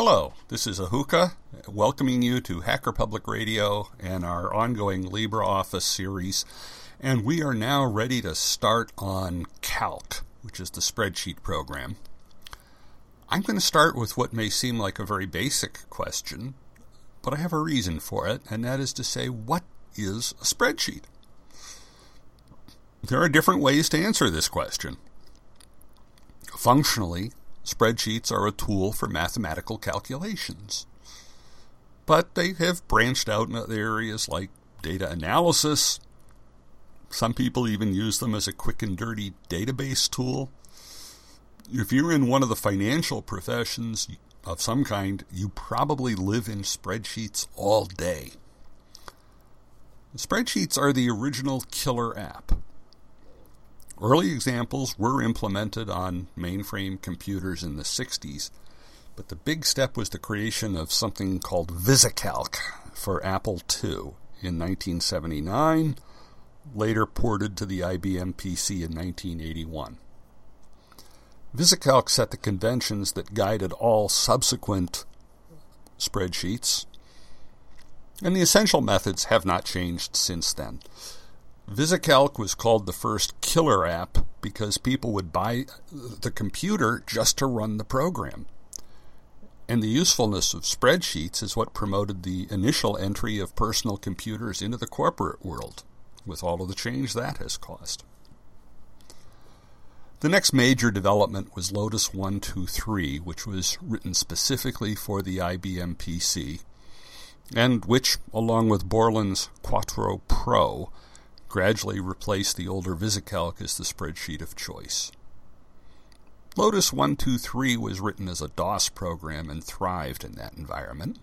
Hello, this is Ahuka, welcoming you to Hacker Public Radio and our ongoing LibreOffice series. And we are now ready to start on Calc, which is the spreadsheet program. I'm going to start with what may seem like a very basic question, but I have a reason for it, and that is to say, what is a spreadsheet? There are different ways to answer this question. Functionally, spreadsheets are a tool for mathematical calculations. But they have branched out in other areas like data analysis. Some people even use them as a quick and dirty database tool. If you're in one of the financial professions of some kind, you probably live in spreadsheets all day. Spreadsheets are the original killer app. Early examples were implemented on mainframe computers in the 60s, but the big step was the creation of something called VisiCalc for Apple II in 1979, later ported to the IBM PC in 1981. VisiCalc set the conventions that guided all subsequent spreadsheets, and the essential methods have not changed since then. VisiCalc was called the first killer app because people would buy the computer just to run the program. And the usefulness of spreadsheets is what promoted the initial entry of personal computers into the corporate world, with all of the change that has caused. The next major development was Lotus 123, which was written specifically for the IBM PC, and which, along with Borland's Quattro Pro, gradually replaced the older VisiCalc as the spreadsheet of choice. Lotus 123 was written as a DOS program and thrived in that environment.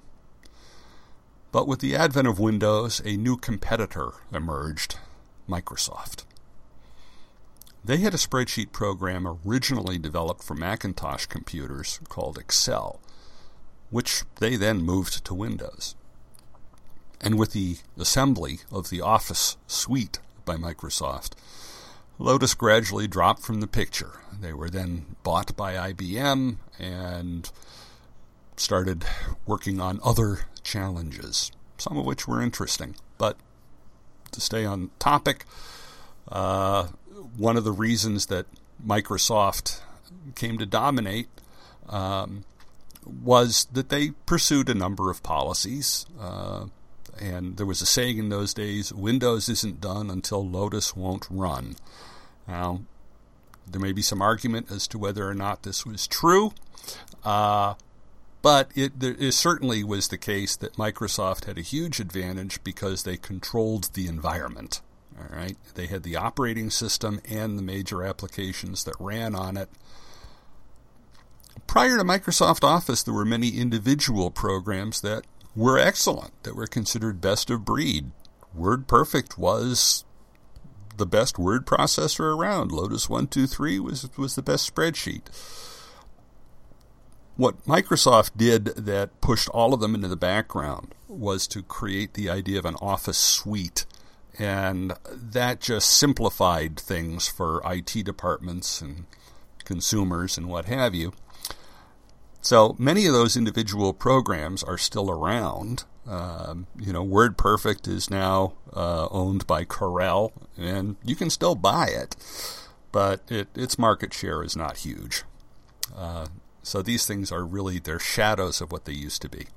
But with the advent of Windows, a new competitor emerged Microsoft. They had a spreadsheet program originally developed for Macintosh computers called Excel, which they then moved to Windows and with the assembly of the Office suite by Microsoft, Lotus gradually dropped from the picture. They were then bought by IBM and started working on other challenges, some of which were interesting. But to stay on topic, uh, one of the reasons that Microsoft came to dominate um, was that they pursued a number of policies. Uh, and there was a saying in those days Windows isn't done until Lotus won't run. Now, there may be some argument as to whether or not this was true, uh, but it, it certainly was the case that Microsoft had a huge advantage because they controlled the environment. All right, they had the operating system and the major applications that ran on it. Prior to Microsoft Office, there were many individual programs that were excellent, that were considered best of breed. WordPerfect was the best word processor around. Lotus 123 was, was the best spreadsheet. What Microsoft did that pushed all of them into the background was to create the idea of an Office suite. And that just simplified things for IT departments and consumers and what have you. So many of those individual programs are still around. Um, you know, WordPerfect is now uh, owned by Corel, and you can still buy it, but it, its market share is not huge. Uh, so these things are really they're shadows of what they used to be.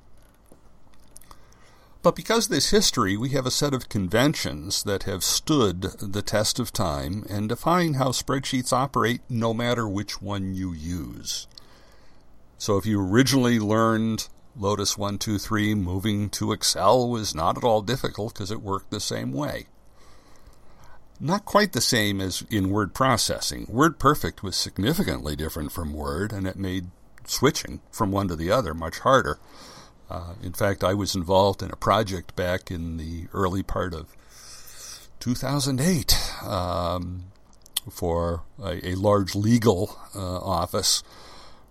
But because of this history, we have a set of conventions that have stood the test of time and define how spreadsheets operate no matter which one you use. So if you originally learned Lotus 123, moving to Excel was not at all difficult because it worked the same way. Not quite the same as in word processing. WordPerfect was significantly different from Word, and it made switching from one to the other much harder. Uh, in fact, I was involved in a project back in the early part of 2008 um, for a, a, large legal uh, office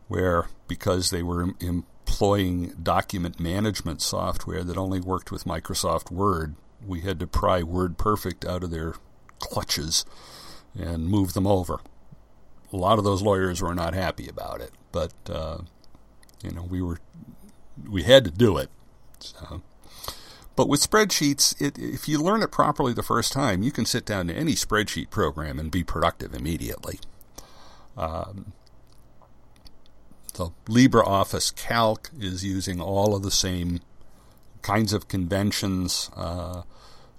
where because they were employing document management software that only worked with Microsoft Word, we had to pry WordPerfect out of their clutches and move them over. A lot of those lawyers were not happy about it, but uh, you know we were we had to do it. So. But with spreadsheets, it, if you learn it properly the first time, you can sit down to any spreadsheet program and be productive immediately. Um, the LibreOffice Calc is using all of the same kinds of conventions. Uh,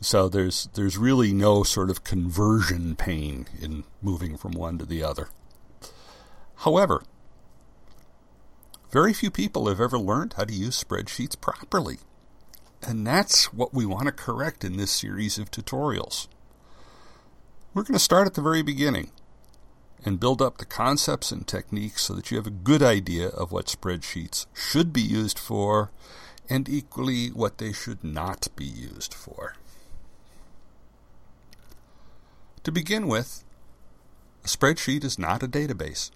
so there's there's really no sort of conversion pain in moving from one to the other. However, very few people have ever learned how to use spreadsheets properly. And that's what we want to correct in this series of tutorials. We're going to start at the very beginning and build up the concepts and techniques so that you have a good idea of what spreadsheets should be used for and equally what they should not be used for. To begin with, a spreadsheet is not a database.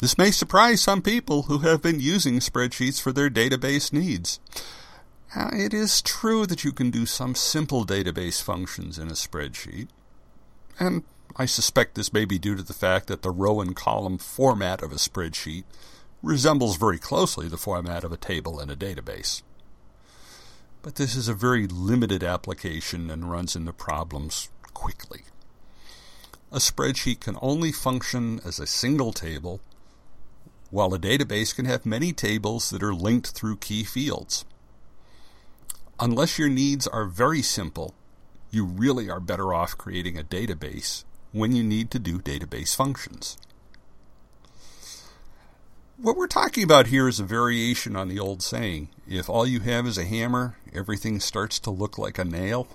This may surprise some people who have been using spreadsheets for their database needs. Now, it is true that you can do some simple database functions in a spreadsheet, and I suspect this may be due to the fact that the row and column format of a spreadsheet resembles very closely the format of a table in a database. But this is a very limited application and runs into problems quickly. A spreadsheet can only function as a single table, while a database can have many tables that are linked through key fields. Unless your needs are very simple, you really are better off creating a database when you need to do database functions. What we're talking about here is a variation on the old saying if all you have is a hammer, everything starts to look like a nail.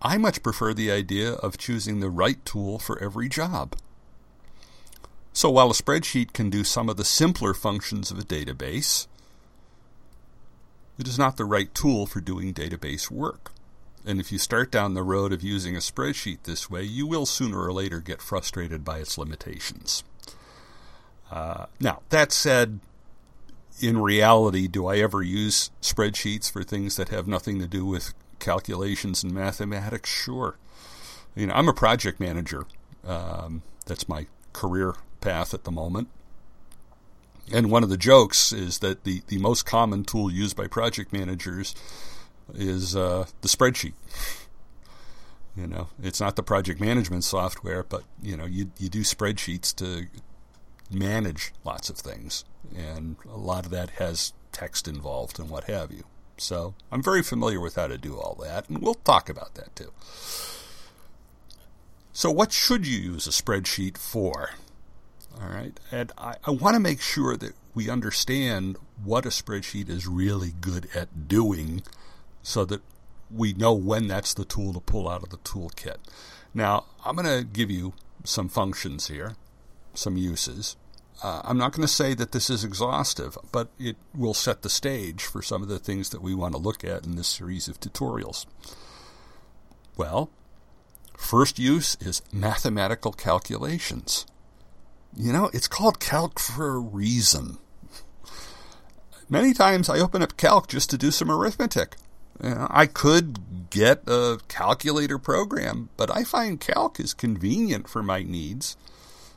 I much prefer the idea of choosing the right tool for every job. So while a spreadsheet can do some of the simpler functions of a database, it is not the right tool for doing database work. And if you start down the road of using a spreadsheet this way, you will sooner or later get frustrated by its limitations. Uh, now, that said, in reality, do I ever use spreadsheets for things that have nothing to do with calculations and mathematics? Sure. You know, I'm a project manager. Um, that's my career path at the moment. And one of the jokes is that the, the most common tool used by project managers is uh, the spreadsheet. You know, it's not the project management software, but you know, you you do spreadsheets to manage lots of things, and a lot of that has text involved and what have you. So I'm very familiar with how to do all that, and we'll talk about that too. So, what should you use a spreadsheet for? All right, and I, I want to make sure that we understand what a spreadsheet is really good at doing so that we know when that's the tool to pull out of the toolkit. Now, I'm going to give you some functions here, some uses. Uh, I'm not going to say that this is exhaustive, but it will set the stage for some of the things that we want to look at in this series of tutorials. Well, first use is mathematical calculations. You know, it's called calc for a reason. Many times I open up calc just to do some arithmetic. I could get a calculator program, but I find calc is convenient for my needs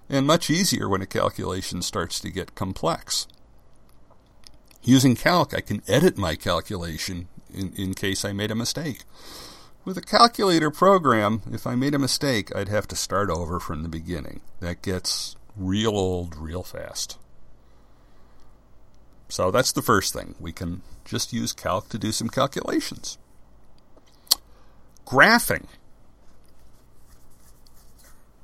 and much easier when a calculation starts to get complex. Using calc, I can edit my calculation in, in case I made a mistake. With a calculator program, if I made a mistake, I'd have to start over from the beginning. That gets real old real fast. So that's the first thing. We can just use calc to do some calculations. Graphing.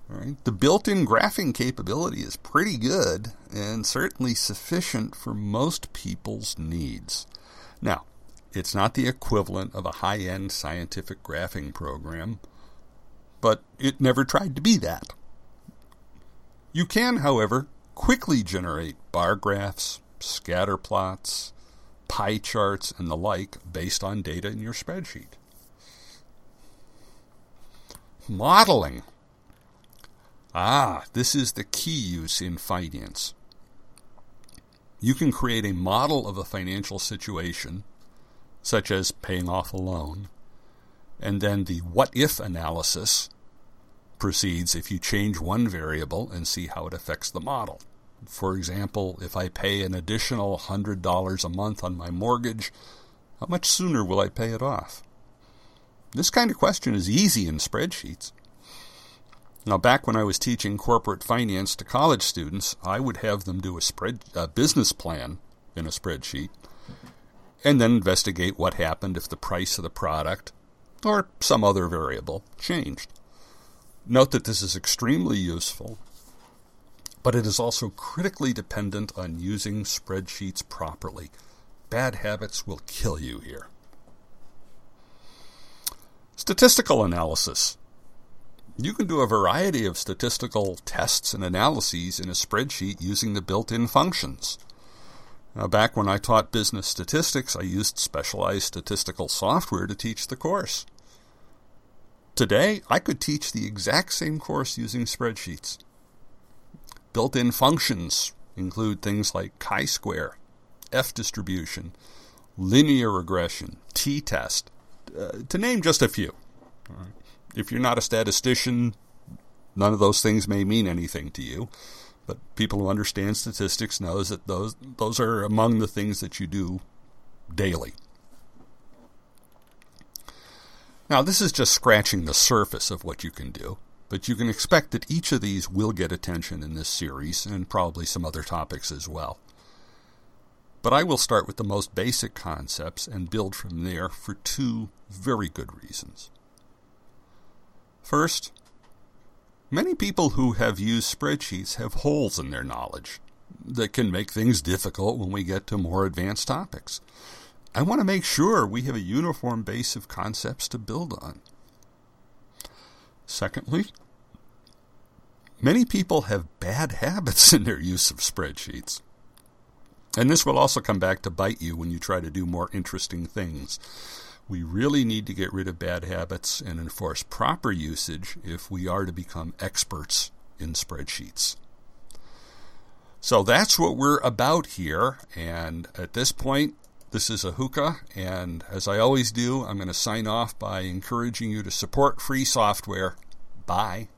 Right? The built in graphing capability is pretty good and certainly sufficient for most people's needs. Now, it's not the equivalent of a high end scientific graphing program, but it never tried to be that. You can, however, quickly generate bar graphs, scatter plots, pie charts, and the like based on data in your spreadsheet. Modeling. Ah, this is the key use in finance. You can create a model of a financial situation, such as paying off a loan, and then the what if analysis proceeds if you change one variable and see how it affects the model. For example, if I pay an additional $100 a month on my mortgage, how much sooner will I pay it off? This kind of question is easy in spreadsheets. Now, back when I was teaching corporate finance to college students, I would have them do a spread a business plan in a spreadsheet and then investigate what happened if the price of the product or some other variable changed. Note that this is extremely useful, but it is also critically dependent on using spreadsheets properly. Bad habits will kill you here. Statistical analysis. You can do a variety of statistical tests and analyses in a spreadsheet using the built-in functions. Now, back when I taught business statistics, I used specialized statistical software to teach the course. Today, I could teach the exact same course using spreadsheets. Built-in functions include things like chi-square, f-distribution, linear regression, t-test, uh, to name just a few. If you're not a statistician, none of those things may mean anything to you. But people who understand statistics knows that those those are among the things that you do daily. Now, this is just scratching the surface of what you can do, but you can expect that each of these will get attention in this series and probably some other topics as well. But I will start with the most basic concepts and build from there for two very good reasons. First, many people who have used spreadsheets have holes in their knowledge that can make things difficult when we get to more advanced topics. I want to make sure we have a uniform base of concepts to build on. Secondly, many people have bad habits in their use of spreadsheets. And this will also come back to bite you when you try to do more interesting things. We really need to get rid of bad habits and enforce proper usage if we are to become experts in spreadsheets. So that's what we're about here. And at this point, this is Ahuka. And as I always do, I'm going to sign off by encouraging you to support free software. Bye.